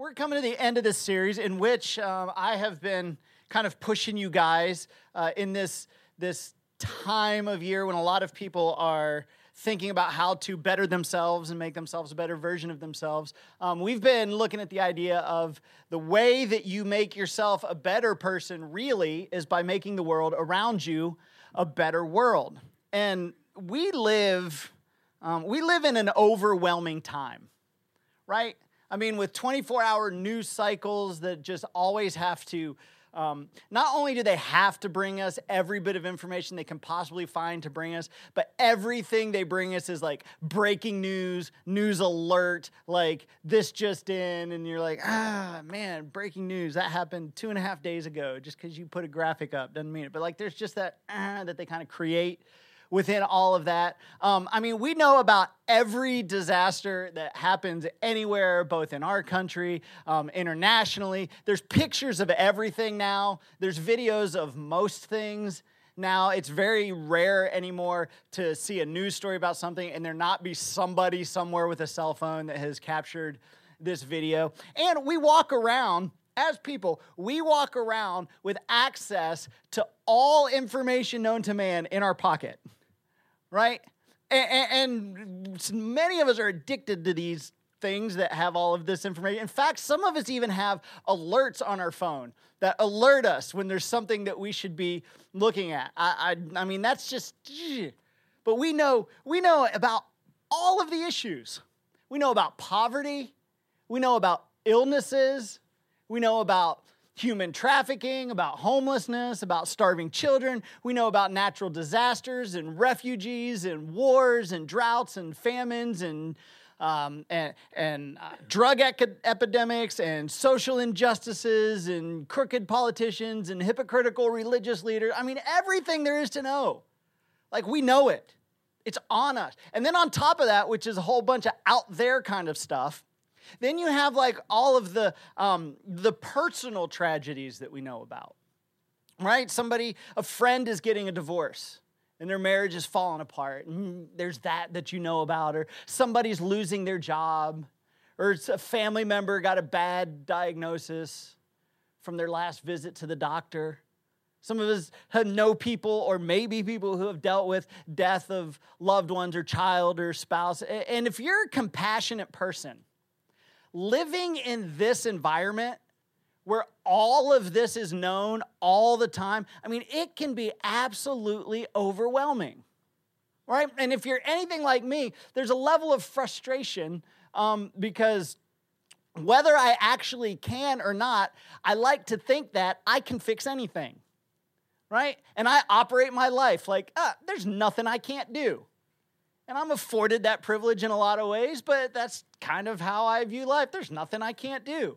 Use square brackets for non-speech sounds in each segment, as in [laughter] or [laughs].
we're coming to the end of this series in which um, I have been kind of pushing you guys uh, in this, this time of year when a lot of people are thinking about how to better themselves and make themselves a better version of themselves. Um, we've been looking at the idea of the way that you make yourself a better person really is by making the world around you a better world. And we live, um, we live in an overwhelming time, right? I mean, with 24 hour news cycles that just always have to, um, not only do they have to bring us every bit of information they can possibly find to bring us, but everything they bring us is like breaking news, news alert, like this just in, and you're like, ah, man, breaking news, that happened two and a half days ago. Just because you put a graphic up doesn't mean it. But like, there's just that ah, that they kind of create within all of that. Um, I mean, we know about every disaster that happens anywhere, both in our country, um, internationally. There's pictures of everything now, there's videos of most things. Now, it's very rare anymore to see a news story about something and there not be somebody somewhere with a cell phone that has captured this video. And we walk around as people, we walk around with access to all information known to man in our pocket right? And, and, many of us are addicted to these things that have all of this information. In fact, some of us even have alerts on our phone that alert us when there's something that we should be looking at. I, I, I mean, that's just, but we know, we know about all of the issues. We know about poverty. We know about illnesses. We know about human trafficking, about homelessness, about starving children. We know about natural disasters and refugees and wars and droughts and famines and um, and, and uh, drug epidemics and social injustices and crooked politicians and hypocritical religious leaders. I mean, everything there is to know. Like, we know it, it's on us. And then on top of that, which is a whole bunch of out there kind of stuff, then you have like all of the um, the personal tragedies that we know about, right? Somebody, a friend is getting a divorce and their marriage is falling apart, and there's that that you know about, or somebody's losing their job, or it's a family member got a bad diagnosis from their last visit to the doctor. Some of us know people, or maybe people who have dealt with death of loved ones or child or spouse. And if you're a compassionate person, living in this environment where all of this is known all the time, I mean, it can be absolutely overwhelming, right? And if you're anything like me, there's a level of frustration um, because whether I actually can or not, I like to think that I can fix anything, right? And I operate my life like, ah, there's nothing I can't do. And I'm afforded that privilege in a lot of ways, but that's kind of how I view life. There's nothing I can't do.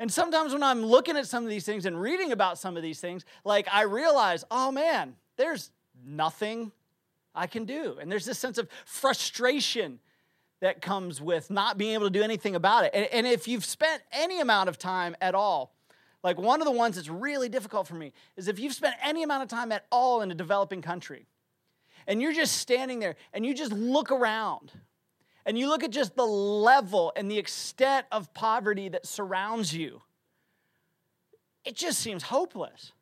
And sometimes when I'm looking at some of these things and reading about some of these things, like I realize, oh man, there's nothing I can do. And there's this sense of frustration that comes with not being able to do anything about it. And, and if you've spent any amount of time at all, like one of the ones that's really difficult for me is if you've spent any amount of time at all in a developing country, and you're just standing there and you just look around and you look at just the level and the extent of poverty that surrounds you, it just seems hopeless.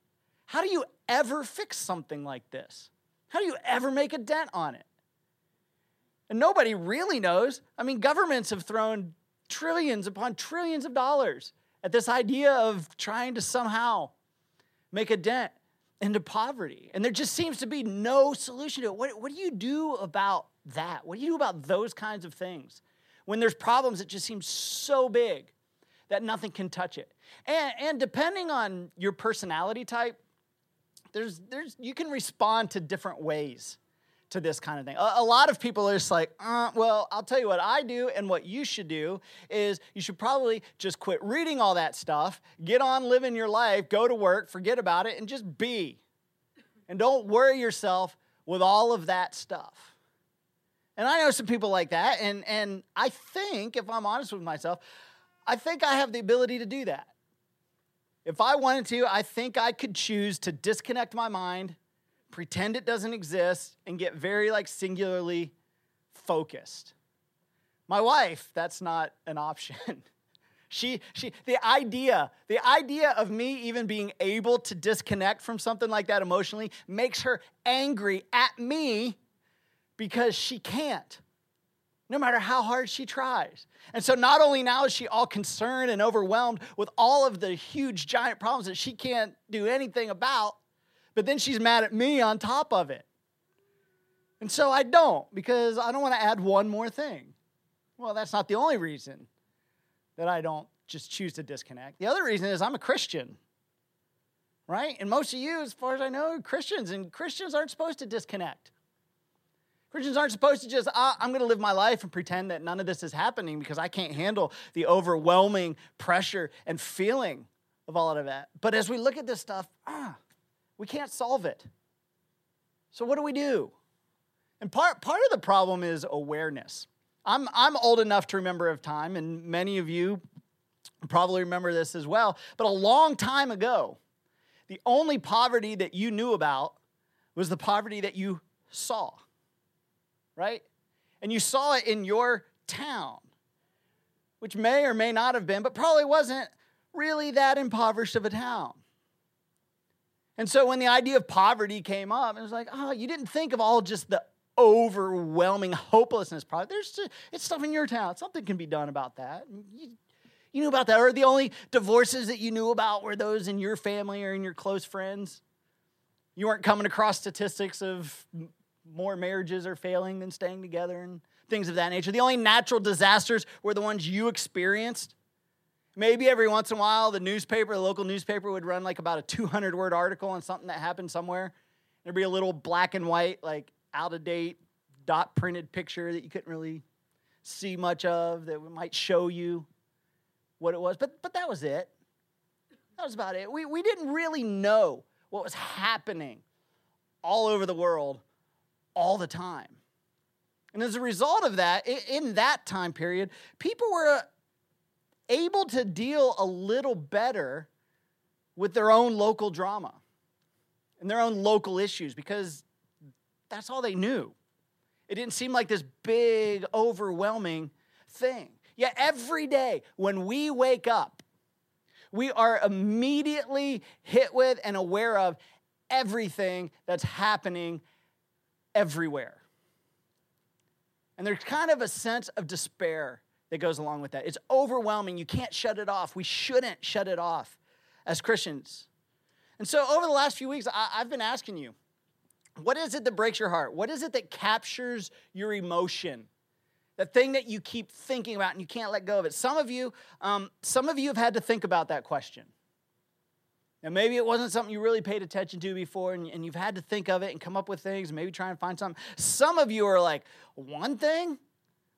How do you ever fix something like this? How do you ever make a dent on it? And nobody really knows. I mean, governments have thrown trillions upon trillions of dollars at this idea of trying to somehow make a dent into poverty. And there just seems to be no solution to it. What, what do you do about that? What do you do about those kinds of things? When there's problems that just seem so big that nothing can touch it. And, and depending on your personality type, there's, there's, you can respond to different ways to this kind of thing. A, a lot of people are just like, uh, well, I'll tell you what I do, and what you should do is you should probably just quit reading all that stuff, get on living your life, go to work, forget about it, and just be. And don't worry yourself with all of that stuff. And I know some people like that, and, and I think, if I'm honest with myself, I think I have the ability to do that. If I wanted to, I think I could choose to disconnect my mind pretend it doesn't exist, and get very like singularly focused. My wife, that's not an option. [laughs] She, she, the idea, the idea of me even being able to disconnect from something like that emotionally makes her angry at me because she can't, no matter how hard she tries. And so not only now is she all concerned and overwhelmed with all of the huge, giant problems that she can't do anything about, but then she's mad at me on top of it. And so I don't because I don't want to add one more thing. Well, that's not the only reason that I don't just choose to disconnect. The other reason is I'm a Christian, right? And most of you, as far as I know, are Christians, and Christians aren't supposed to disconnect. Christians aren't supposed to just, ah, I'm going to live my life and pretend that none of this is happening because I can't handle the overwhelming pressure and feeling of all of that. But as we look at this stuff, ah, we can't solve it. So what do we do? And part, part of the problem is awareness. I'm, I'm old enough to remember of time, and many of you probably remember this as well. But a long time ago, the only poverty that you knew about was the poverty that you saw, right? And you saw it in your town, which may or may not have been, but probably wasn't really that impoverished of a town. And so when the idea of poverty came up, it was like, oh, you didn't think of all just the overwhelming hopelessness problem. There's it's stuff in your town. Something can be done about that. You, you knew about that. Or the only divorces that you knew about were those in your family or in your close friends. You weren't coming across statistics of more marriages are failing than staying together and things of that nature. The only natural disasters were the ones you experienced. Maybe every once in a while, the newspaper, the local newspaper, would run like about a 200 word article on something that happened somewhere. There'd be a little black and white, like out of date dot printed picture that you couldn't really see much of that might show you what it was. But, but that was it. That was about it. We, we didn't really know what was happening all over the world all the time. And as a result of that, in that time period, people were able to deal a little better with their own local drama and their own local issues because that's all they knew. It didn't seem like this big, overwhelming thing. Yet every day when we wake up, we are immediately hit with and aware of everything that's happening everywhere. And there's kind of a sense of despair that goes along with that. It's overwhelming. You can't shut it off. We shouldn't shut it off as Christians. And so, over the last few weeks, I, have been asking you what is it that breaks your heart? What is it that captures your emotion? The thing that you keep thinking about and you can't let go of it. Some of you, um, some of you have had to think about that question. And maybe it wasn't something you really paid attention to before, and, and you've had to think of it and come up with things, maybe try and find something. Some of you are like, one thing?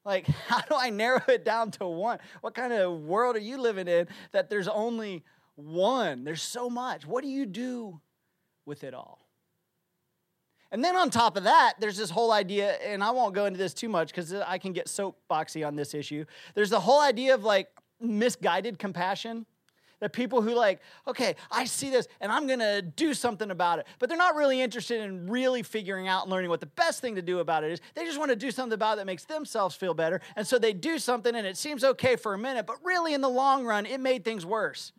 Like, [laughs] how do I narrow it down to one? What kind of world are you living in that there's only one? There's so much. What do you do with it all? And then on top of that, there's this whole idea, and I won't go into this too much because I can get soapboxy on this issue. There's the whole idea of like misguided compassion. That people who like, okay, I see this and I'm gonna do something about it, but they're not really interested in really figuring out and learning what the best thing to do about it is. They just want to do something about it that makes themselves feel better. And so they do something and it seems okay for a minute, but really in the long run, it made things worse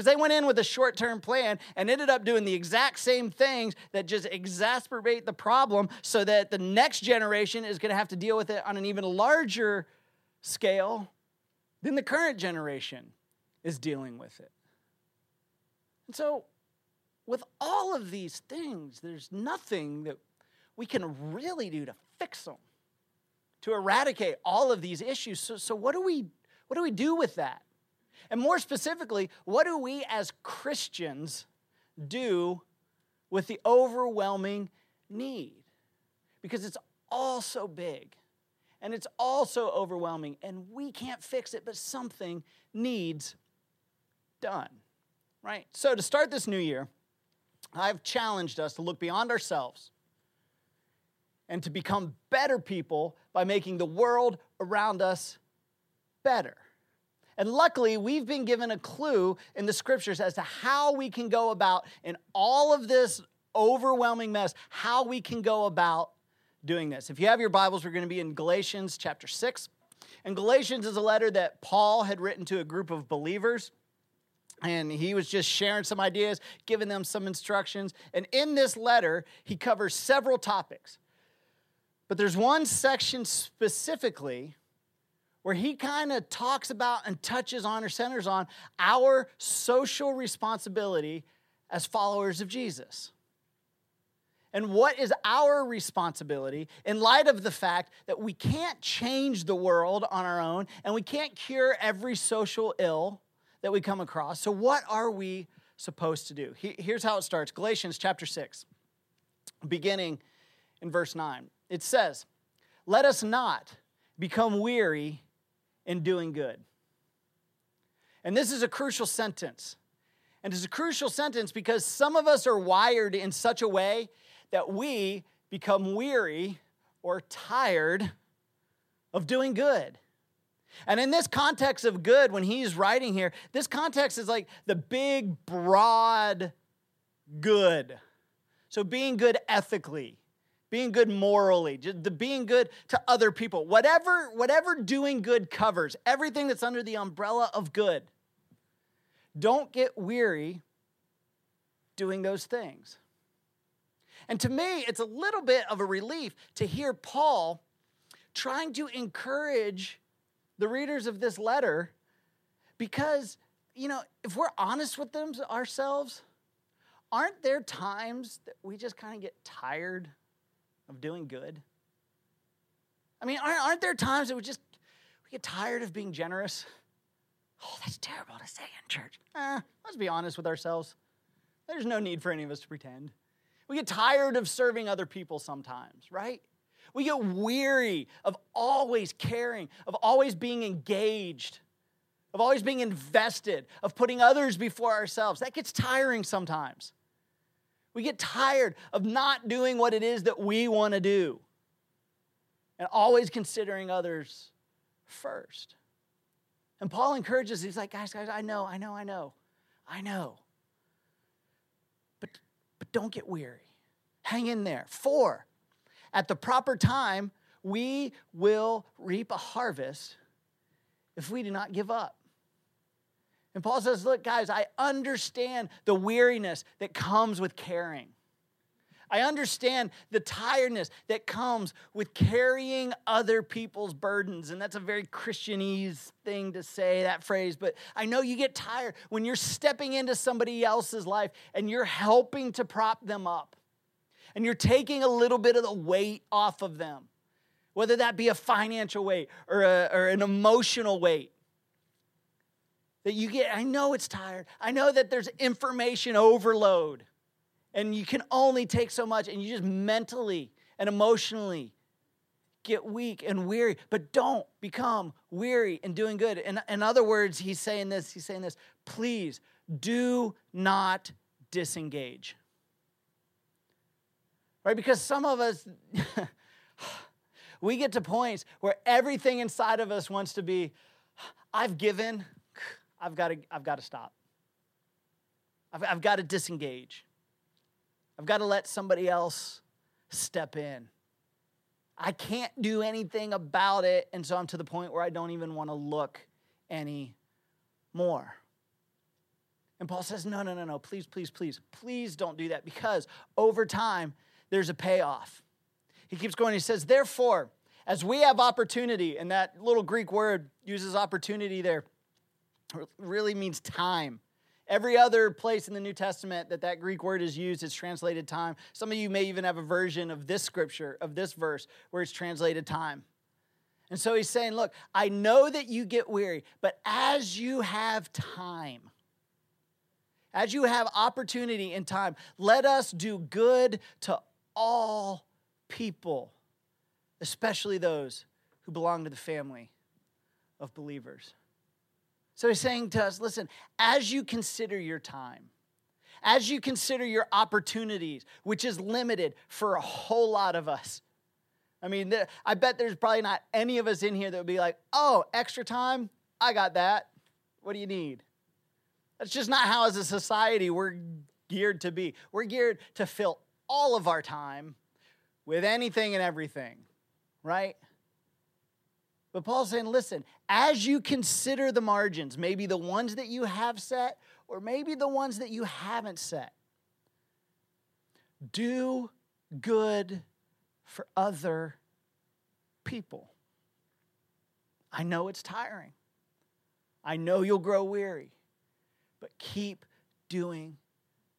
because they went in with a short term plan and ended up doing the exact same things that just exacerbate the problem so that the next generation is going to have to deal with it on an even larger scale than the current generation is dealing with it. And so, with all of these things, there's nothing that we can really do to fix them, to eradicate all of these issues. So, so what, do we, what do we do with that? And more specifically, what do we as Christians do with the overwhelming need? Because it's all so big and it's all so overwhelming, and we can't fix it, but something needs done, right? So, to start this new year, I've challenged us to look beyond ourselves and to become better people by making the world around us better. And luckily, we've been given a clue in the scriptures as to how we can go about, in all of this overwhelming mess, how we can go about doing this. If you have your Bibles, we're going to be in Galatians chapter 6. And Galatians is a letter that Paul had written to a group of believers. And he was just sharing some ideas, giving them some instructions. And in this letter, he covers several topics. But there's one section specifically where he kind of talks about and touches on or centers on our social responsibility as followers of Jesus. And what is our responsibility in light of the fact that we can't change the world on our own and we can't cure every social ill that we come across? So, what are we supposed to do? Here's how it starts Galatians chapter 6, beginning in verse 9. It says, Let us not become weary in doing good. And this is a crucial sentence. And it's a crucial sentence because some of us are wired in such a way that we become weary or tired of doing good. And in this context of good, when he's writing here, this context is like the big, broad good. So being good ethically, being good morally, just the being good to other people, whatever, whatever doing good covers, everything that's under the umbrella of good. Don't get weary doing those things. And to me, it's a little bit of a relief to hear Paul trying to encourage the readers of this letter because, you know, if we're honest with them ourselves, aren't there times that we just kind of get tired of doing good? I mean, aren't, aren't there times that we just we get tired of being generous? Oh, that's terrible to say in church. Eh, let's be honest with ourselves. There's no need for any of us to pretend. We get tired of serving other people sometimes, right? We get weary of always caring, of always being engaged, of always being invested, of putting others before ourselves. That gets tiring sometimes. We get tired of not doing what it is that we want to do and always considering others first. And Paul encourages, he's like, guys, guys, I know, I know, I know, I know But, but don't get weary. Hang in there. Four, at the proper time, we will reap a harvest if we do not give up. And Paul says, Look, guys, I understand the weariness that comes with caring. I understand the tiredness that comes with carrying other people's burdens. And that's a very Christianese thing to say, that phrase. But I know you get tired when you're stepping into somebody else's life and you're helping to prop them up. And you're taking a little bit of the weight off of them, whether that be a financial weight or, a, or an emotional weight that you get. I know it's tired. I know that there's information overload and you can only take so much and you just mentally and emotionally get weak and weary but don't become weary in doing good in, in other words he's saying this he's saying this please do not disengage right because some of us [laughs] we get to points where everything inside of us wants to be i've given i've got to i've got to stop i've, I've got to disengage I've got to let somebody else step in. I can't do anything about it. And so I'm to the point where I don't even want to look anymore. And Paul says, No, no, no, no, please, please, please, please don't do that because over time there's a payoff. He keeps going, he says, Therefore, as we have opportunity, and that little Greek word uses opportunity there, really means time. Every other place in the New Testament that that Greek word is used, it's translated time. Some of you may even have a version of this scripture, of this verse, where it's translated time. And so he's saying, Look, I know that you get weary, but as you have time, as you have opportunity and time, let us do good to all people, especially those who belong to the family of believers. So he's saying to us listen, as you consider your time, as you consider your opportunities, which is limited for a whole lot of us. I mean, I bet there's probably not any of us in here that would be like, oh, extra time? I got that. What do you need? That's just not how, as a society, we're geared to be. We're geared to fill all of our time with anything and everything, right? But Paul's saying, listen, as you consider the margins, maybe the ones that you have set, or maybe the ones that you haven't set, do good for other people. I know it's tiring. I know you'll grow weary, but keep doing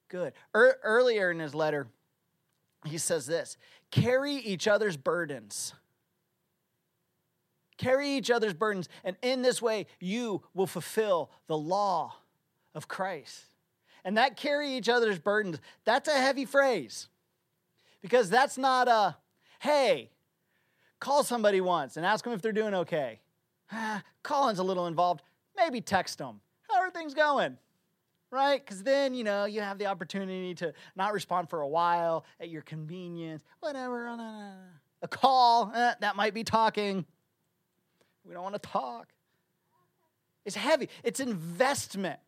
good. Er, earlier in his letter, he says this carry each other's burdens. Carry each other's burdens, and in this way, you will fulfill the law of Christ. And that carry each other's burdens, that's a heavy phrase because that's not a, hey, call somebody once and ask them if they're doing okay. [sighs] Ah, Calling's a little involved. Maybe text them. How are things going? Right? Because then, you know, you have the opportunity to not respond for a while at your convenience, whatever. A call, eh, that might be talking. We don't want to talk. It's heavy, it's investment.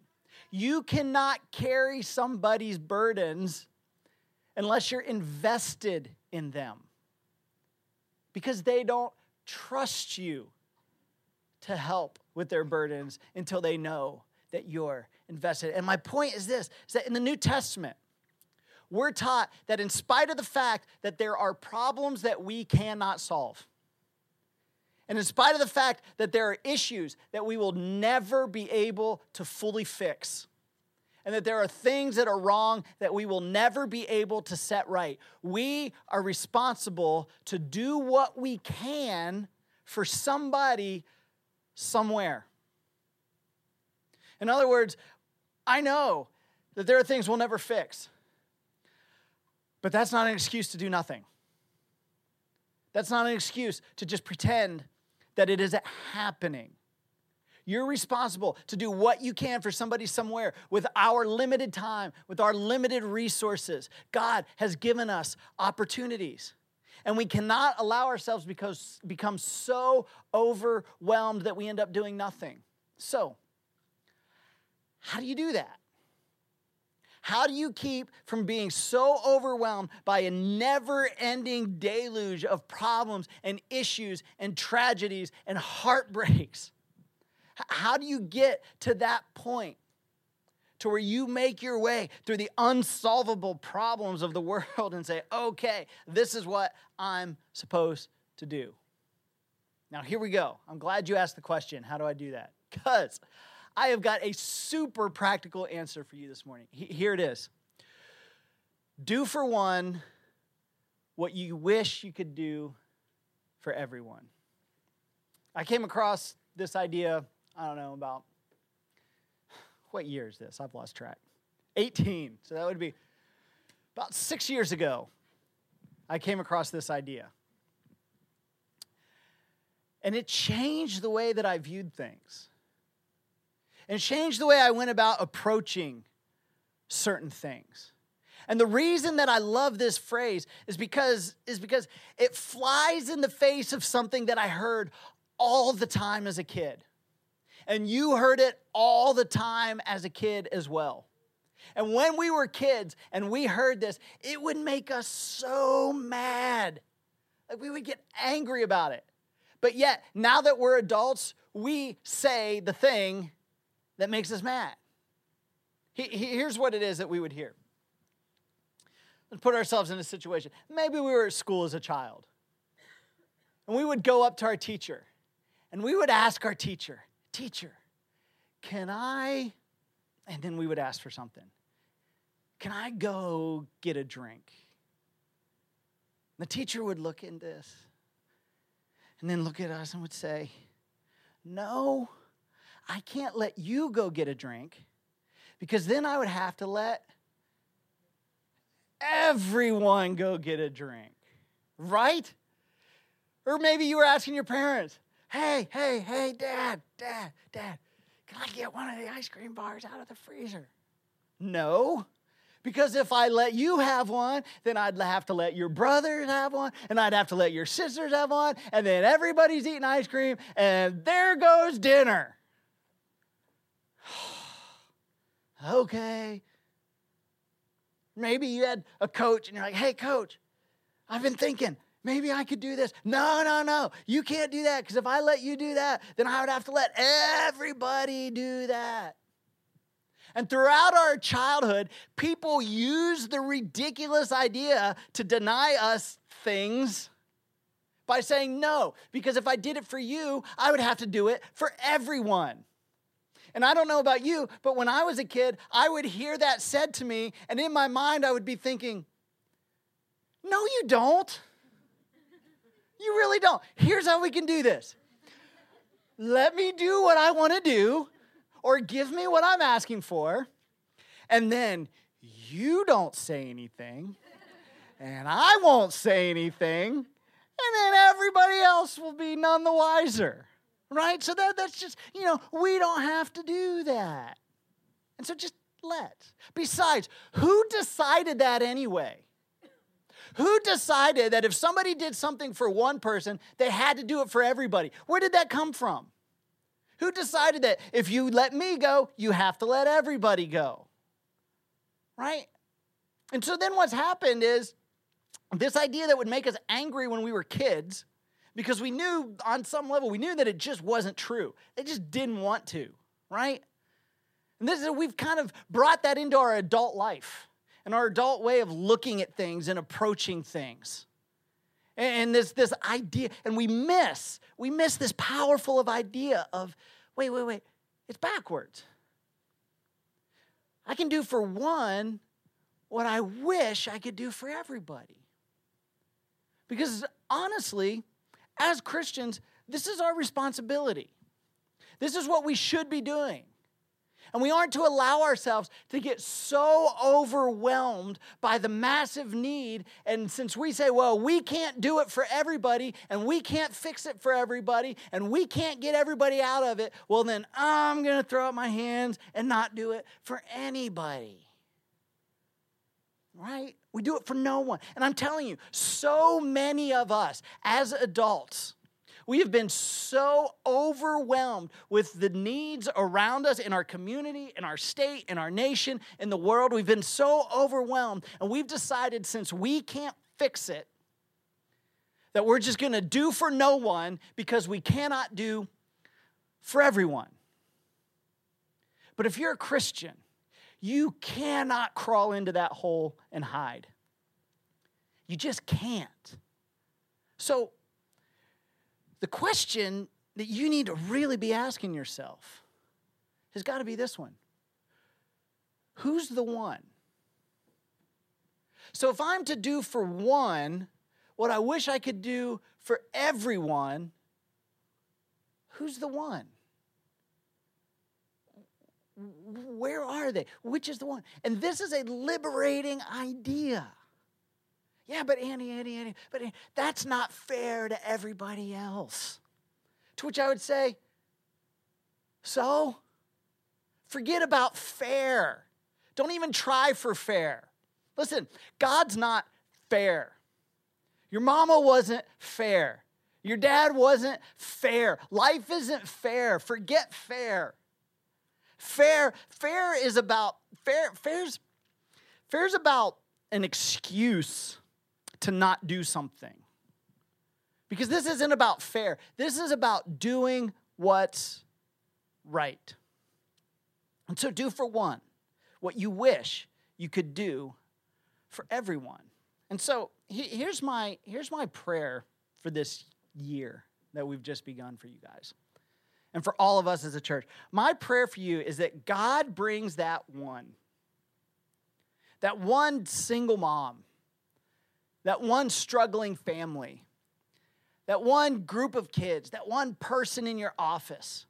You cannot carry somebody's burdens unless you're invested in them because they don't trust you to help with their burdens until they know that you're invested. And my point is this is that in the New Testament, we're taught that in spite of the fact that there are problems that we cannot solve, and in spite of the fact that there are issues that we will never be able to fully fix, and that there are things that are wrong that we will never be able to set right, we are responsible to do what we can for somebody somewhere. In other words, I know that there are things we'll never fix, but that's not an excuse to do nothing. That's not an excuse to just pretend that it isn't happening. You're responsible to do what you can for somebody somewhere with our limited time, with our limited resources. God has given us opportunities. And we cannot allow ourselves because become so overwhelmed that we end up doing nothing. So, how do you do that? How do you keep from being so overwhelmed by a never ending deluge of problems and issues and tragedies and heartbreaks? How do you get to that point to where you make your way through the unsolvable problems of the [laughs] world and say, okay, this is what I'm supposed to do? Now, here we go. I'm glad you asked the question. How do I do that? Because I have got a super practical answer for you this morning. Here it is Do for one what you wish you could do for everyone. I came across this idea, I don't know, about what year is this? I've lost track. 18. So that would be about six years ago. I came across this idea. And it changed the way that I viewed things and changed the way I went about approaching certain things. And the reason that I love this phrase is because, is because it flies in the face of something that I heard all the time as a kid. And you heard it all the time as a kid as well. And when we were kids and we heard this, it would make us so mad. Like we would get angry about it. But yet, now that we're adults, we say the thing that makes us mad. Here's what it is that we would hear. Let's put ourselves in a situation. Maybe we were at school as a child, and we would go up to our teacher, and we would ask our teacher, Teacher, can I? And then we would ask for something. Can I go get a drink? And The teacher would look in this and then look at us and would say, No, I can't let you go get a drink because then I would have to let everyone go get a drink, right? Or maybe you were asking your parents, hey, hey, hey, dad, dad, dad, can I get one of the ice cream bars out of the freezer? No. Because if I let you have one, then I'd have to let your brothers have one, and I'd have to let your sisters have one, and then everybody's eating ice cream, and there goes dinner. [sighs] okay. Maybe you had a coach and you're like, hey, coach, I've been thinking, maybe I could do this. No, no, no. You can't do that because if I let you do that, then I would have to let everybody do that. And throughout our childhood, people use the ridiculous idea to deny us things by saying no, because if I did it for you, I would have to do it for everyone. And I don't know about you, but when I was a kid, I would hear that said to me, and in my mind, I would be thinking, no, you don't. You really don't. Here's how we can do this let me do what I want to do, or give me what I'm asking for, and then you don't say anything, and I won't say anything, and then everybody else will be none the wiser. Right? So that, that's just, you know, we don't have to do that. And so just let. Besides, who decided that anyway? Who decided that if somebody did something for one person, they had to do it for everybody? Where did that come from? Who decided that if you let me go, you have to let everybody go? Right? And so then what's happened is this idea that would make us angry when we were kids, because we knew on some level, we knew that it just wasn't true. They just didn't want to, right? And this is, we've kind of brought that into our adult life and our adult way of looking at things and approaching things. And this, this idea, and we miss, we miss this powerful of idea of, wait, wait, wait, it's backwards. I can do for one what I wish I could do for everybody. Because honestly, as Christians, this is our responsibility. This is what we should be doing. And we aren't to allow ourselves to get so overwhelmed by the massive need. And since we say, well, we can't do it for everybody, and we can't fix it for everybody, and we can't get everybody out of it, well, then I'm going to throw up my hands and not do it for anybody. Right? We do it for no one. And I'm telling you, so many of us as adults, we have been so overwhelmed with the needs around us in our community, in our state, in our nation, in the world. We've been so overwhelmed, and we've decided since we can't fix it, that we're just going to do for no one because we cannot do for everyone. But if you're a Christian, you cannot crawl into that hole and hide. You just can't. So, the question that you need to really be asking yourself has got to be this one Who's the one? So if I'm to do for one what I wish I could do for everyone, who's the one? Where are they? Which is the one? And this is a liberating idea. Yeah, but Andy, Andy, Andy, but Andy, that's not fair to everybody else. To which I would say, so forget about fair. Don't even try for fair. Listen, God's not fair. Your mama wasn't fair. Your dad wasn't fair. Life isn't fair. Forget fair. Fair, fair is about fair, fair's fair's about an excuse to not do something. Because this isn't about fair, this is about doing what's right. And so, do for one what you wish you could do for everyone. And so, here's my, here's my prayer for this year that we've just begun for you guys and for all of us as a church. My prayer for you is that God brings that one, that one single mom that one struggling family, that one group of kids, that one person in your office,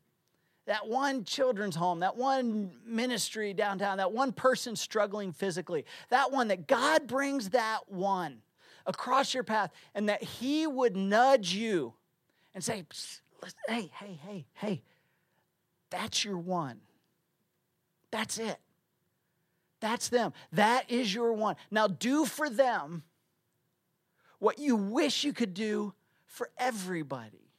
that one children's home, that one ministry downtown, that one person struggling physically, that one that God brings that one across your path and that He would nudge you and say, hey, hey, hey, hey, that's your one. That's it. That's them. That is your one. Now do for them what you wish you could do for everybody.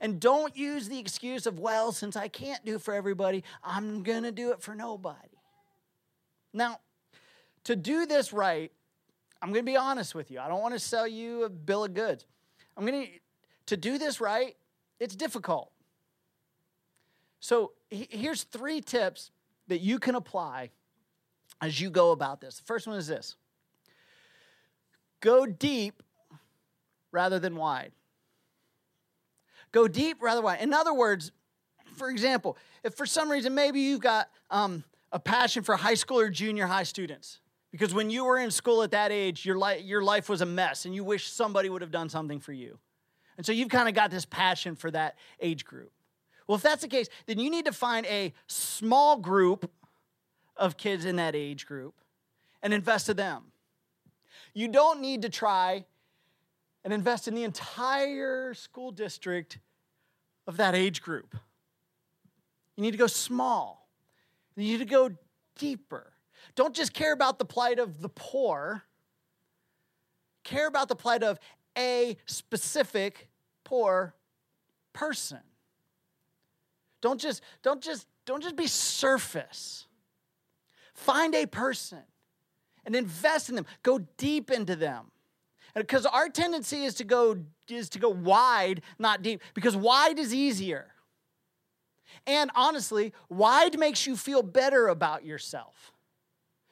And don't use the excuse of, well, since I can't do for everybody, I'm going to do it for nobody. Now, to do this right, I'm going to be honest with you. I don't want to sell you a bill of goods. I'm going to to do this right, it's difficult. So here's three tips that you can apply as you go about this. The first one is this go deep rather than wide. Go deep rather wide. In other words, for example, if for some reason maybe you've got um, a passion for high school or junior high students, because when you were in school at that age, your, li- your life was a mess and you wish somebody would have done something for you. And so you've kind of got this passion for that age group. Well, if that's the case, then you need to find a small group of kids in that age group and invest in them. You don't need to try and invest in the entire school district of that age group. You need to go small. You need to go deeper. Don't just care about the plight of the poor, care about the plight of a specific poor person. Don't just don't just don't just be surface. Find a person and invest in them. Go deep into them. Because our tendency is to go is to go wide, not deep, because wide is easier. And honestly, wide makes you feel better about yourself.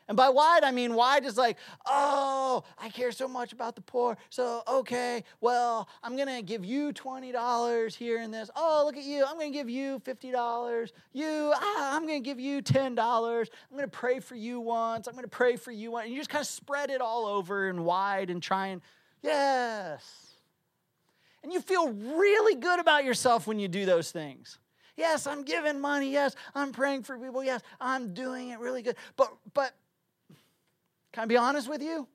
And by wide, I mean wide is like, oh, I care so much about the poor. So, okay, well, I'm going to give you $20 here in this. Oh, look at you. I'm going to give you $50. You, ah, I'm going to give you $10. I'm going to pray for you once. I'm going to pray for you once. And you just kind of spread it all over and wide and try and, yes. And you feel really good about yourself when you do those things. Yes, I'm giving money. Yes, I'm praying for people. Yes, I'm doing it really good. But but can I be honest with you?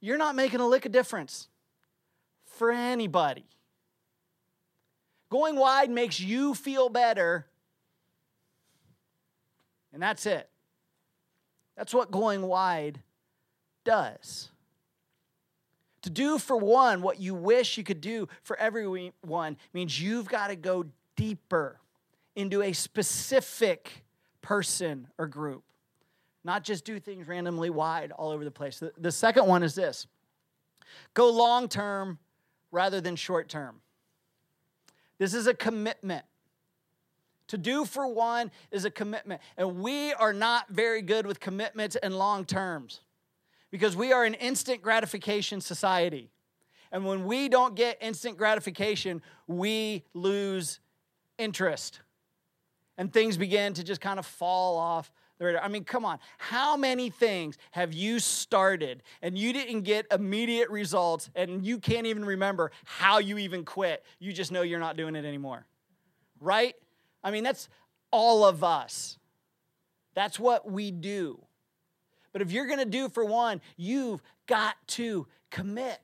You're not making a lick of difference for anybody. Going wide makes you feel better, and that's it. That's what going wide does. To do for one what you wish you could do for everyone means you've got to go deeper into a specific person or group not just do things randomly wide all over the place. The, the second one is this go long term rather than short term. This is a commitment. To do for one is a commitment. And we are not very good with commitments and long terms because we are an instant gratification society. And when we don't get instant gratification, we lose interest. And things begin to just kind of fall off I mean, come on. How many things have you started and you didn't get immediate results and you can't even remember how you even quit? You just know you're not doing it anymore. Right? I mean, that's all of us. That's what we do. But if you're going to do for one, you've got to commit.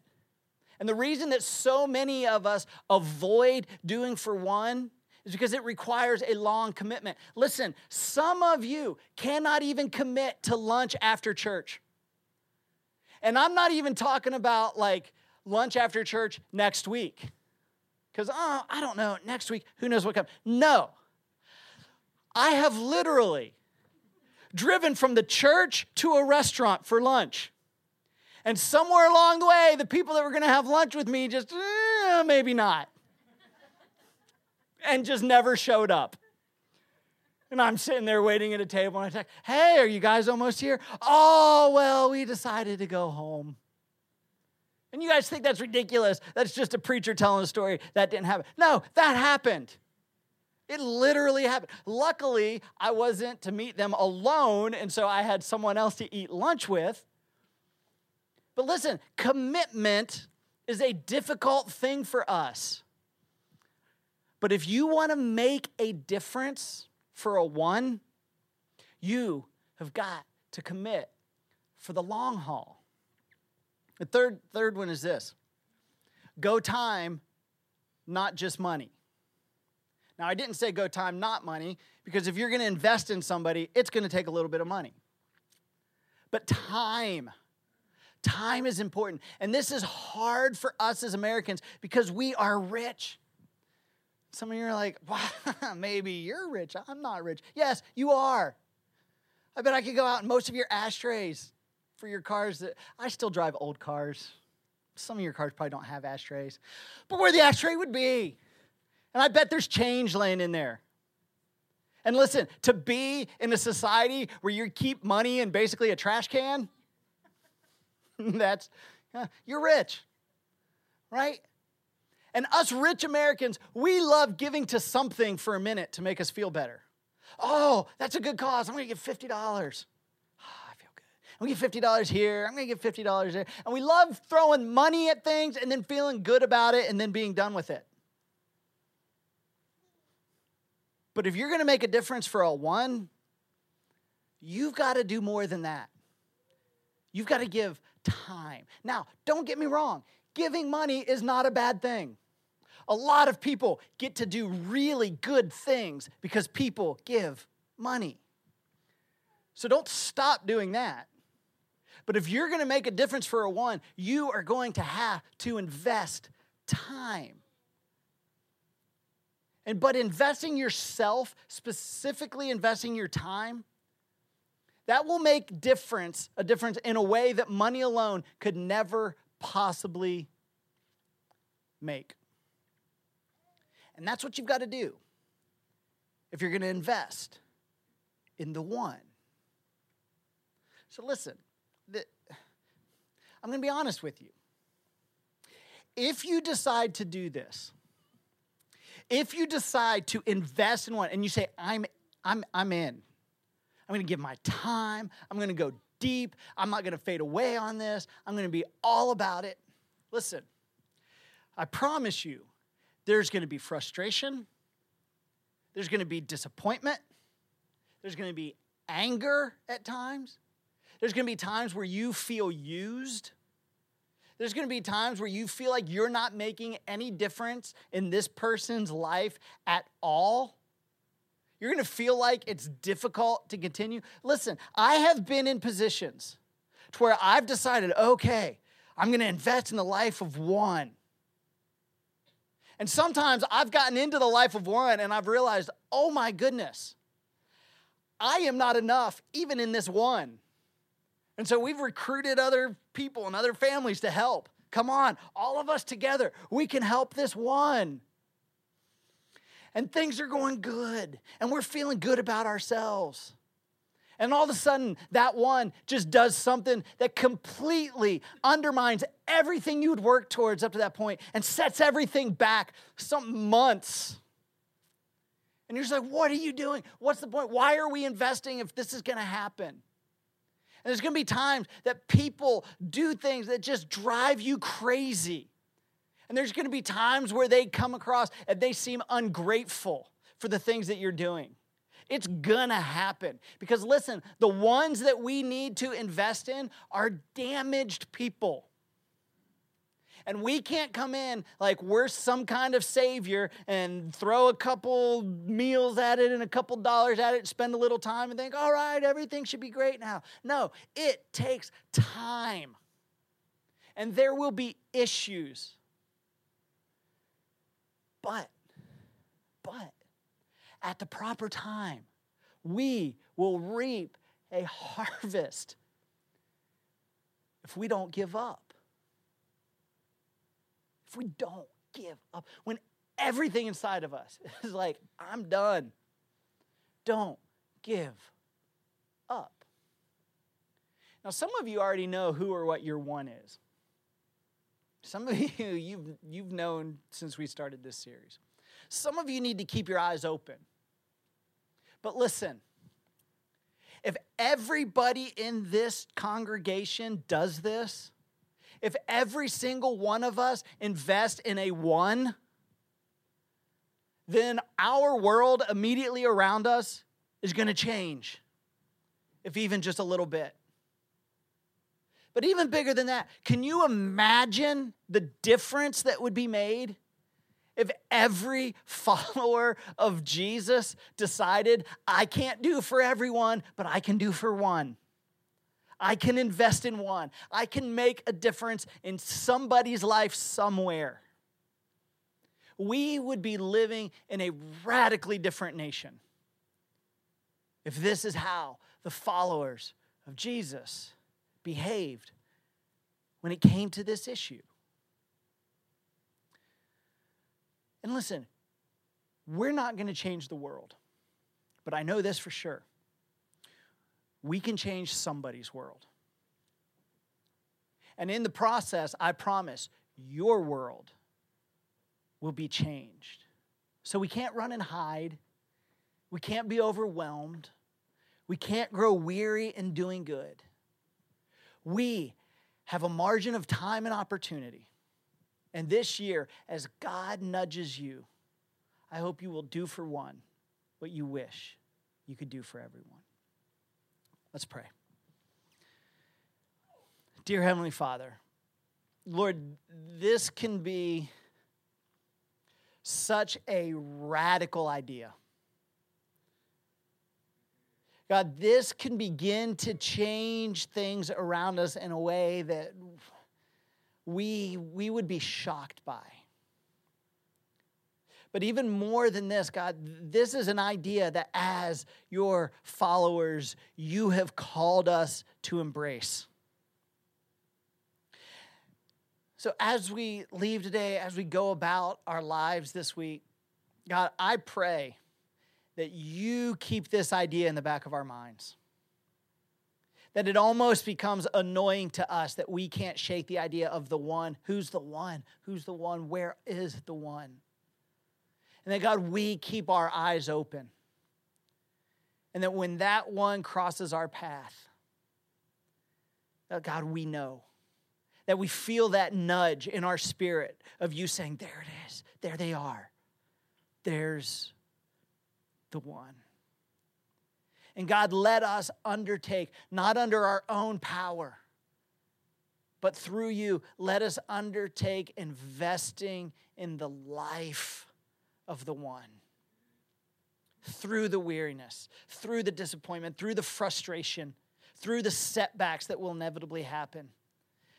And the reason that so many of us avoid doing for one is because it requires a long commitment. Listen, some of you cannot even commit to lunch after church. And I'm not even talking about like lunch after church next week. Because, oh, I don't know, next week, who knows what comes. No. I have literally driven from the church to a restaurant for lunch. And somewhere along the way, the people that were going to have lunch with me just, eh, maybe not and just never showed up. And I'm sitting there waiting at a table and I text, hey, are you guys almost here? Oh, well, we decided to go home. And you guys think that's ridiculous. That's just a preacher telling a story. That didn't happen. No, that happened. It literally happened. Luckily, I wasn't to meet them alone, and so I had someone else to eat lunch with. But listen, commitment is a difficult thing for us. But if you want to make a difference for a one, you have got to commit for the long haul. The third, third one is this go time, not just money. Now, I didn't say go time, not money, because if you're going to invest in somebody, it's going to take a little bit of money. But time, time is important. And this is hard for us as Americans because we are rich. Some of you are like, [laughs] wow, maybe you're rich. I'm not rich. Yes, you are. I bet I could go out and most of your ashtrays for your cars that I still drive old cars. Some of your cars probably don't have ashtrays, but where the ashtray would be. And I bet there's change laying in there. And listen, to be in a society where you keep money in basically a trash can, [laughs] that's, you're rich, right? And us rich Americans, we love giving to something for a minute to make us feel better. Oh, that's a good cause. I'm going to give $50. Oh, I feel good. I'm going to give $50 here. I'm going to give $50 there. And we love throwing money at things and then feeling good about it and then being done with it. But if you're going to make a difference for a one, you've got to do more than that. You've got to give time. Now, don't get me wrong, giving money is not a bad thing. A lot of people get to do really good things because people give money. So don't stop doing that. But if you're going to make a difference for a one, you are going to have to invest time. And but investing yourself, specifically investing your time, that will make difference, a difference in a way that money alone could never possibly make. And that's what you've got to do if you're going to invest in the one. So listen, the, I'm going to be honest with you. If you decide to do this, if you decide to invest in one and you say, I'm, I'm, I'm in, I'm going to give my time, I'm going to go deep, I'm not going to fade away on this, I'm going to be all about it. Listen, I promise you, there's going to be frustration, there's going to be disappointment, there's going to be anger at times, there's going to be times where you feel used. There's going to be times where you feel like you're not making any difference in this person's life at all. You're going to feel like it's difficult to continue. Listen, I have been in positions to where I've decided, okay, I'm going to invest in the life of one. And sometimes I've gotten into the life of one and I've realized, oh my goodness, I am not enough even in this one. And so we've recruited other people and other families to help. Come on, all of us together, we can help this one. And things are going good, and we're feeling good about ourselves. And all of a sudden, that one just does something that completely undermines everything you'd worked towards up to that point and sets everything back some months. And you're just like, what are you doing? What's the point? Why are we investing if this is going to happen? And there's going to be times that people do things that just drive you crazy. And there's going to be times where they come across and they seem ungrateful for the things that you're doing. It's gonna happen. Because listen, the ones that we need to invest in are damaged people. And we can't come in like we're some kind of savior and throw a couple meals at it and a couple dollars at it, spend a little time and think, all right, everything should be great now. No, it takes time. And there will be issues. But, but, at the proper time, we will reap a [laughs] harvest if we don't give up if we don't give up, when everything inside of us [laughs] is like, I'm done, don't give up. Now, some of you already know who or what your one is. Some of [laughs] you, you've, you've known since we started this series. Some of you need to keep your eyes open. But listen, if everybody in this congregation does this, if every single one of us invest in a one, then our world immediately around us is going to change, if even just a little bit. But even bigger than that, can you imagine the difference that would be made if every [laughs] follower of Jesus decided, I can't do for everyone, but I can do for one? I can invest in one. I can make a difference in somebody's life somewhere. We would be living in a radically different nation if this is how the followers of Jesus behaved when it came to this issue. And listen, we're not going to change the world, but I know this for sure. We can change somebody's world. And in the process, I promise, your world will be changed. So we can't run and hide. We can't be overwhelmed. We can't grow weary in doing good. We have a margin of time and opportunity. And this year, as God nudges you, I hope you will do for one what you wish you could do for everyone. Let's pray. Dear Heavenly Father, Lord, this can be such a radical idea. God, this can begin to change things around us in a way that we, we would be shocked by. But even more than this, God, this is an idea that as your followers, you have called us to embrace. So as we leave today, as we go about our lives this week, God, I pray that you keep this idea in the back of our minds. That it almost becomes annoying to us that we can't shake the idea of the one. Who's the one? Who's the one? Where is the one? And that, God, we keep our eyes open. And that when that one crosses our path, that, God, we know. That we feel that nudge in our spirit of you saying, There it is. There they are. There's the one. And God, let us undertake, not under our own power, but through you, let us undertake investing in the life of the one. Through the weariness, through the disappointment, through the frustration, through the setbacks that will inevitably happen.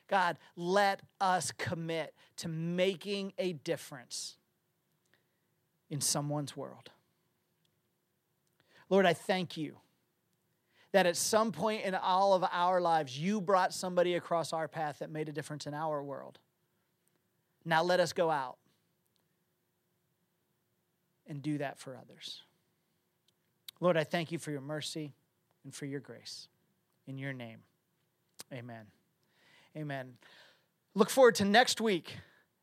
God, let us commit to making a difference in someone's world. Lord, I thank you that at some point in all of our lives, you brought somebody across our path that made a difference in our world. Now let us go out and do that for others. Lord, I thank you for your mercy and for your grace. In your name, amen. Amen. Look forward to next week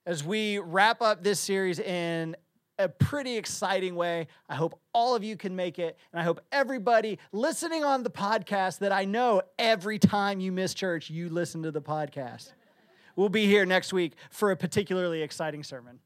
as we wrap up this series in a pretty exciting way. I hope all of you can make it. And I hope everybody listening on the podcast that I know every time you miss church, you listen to the podcast. We'll be here next week for a particularly exciting sermon.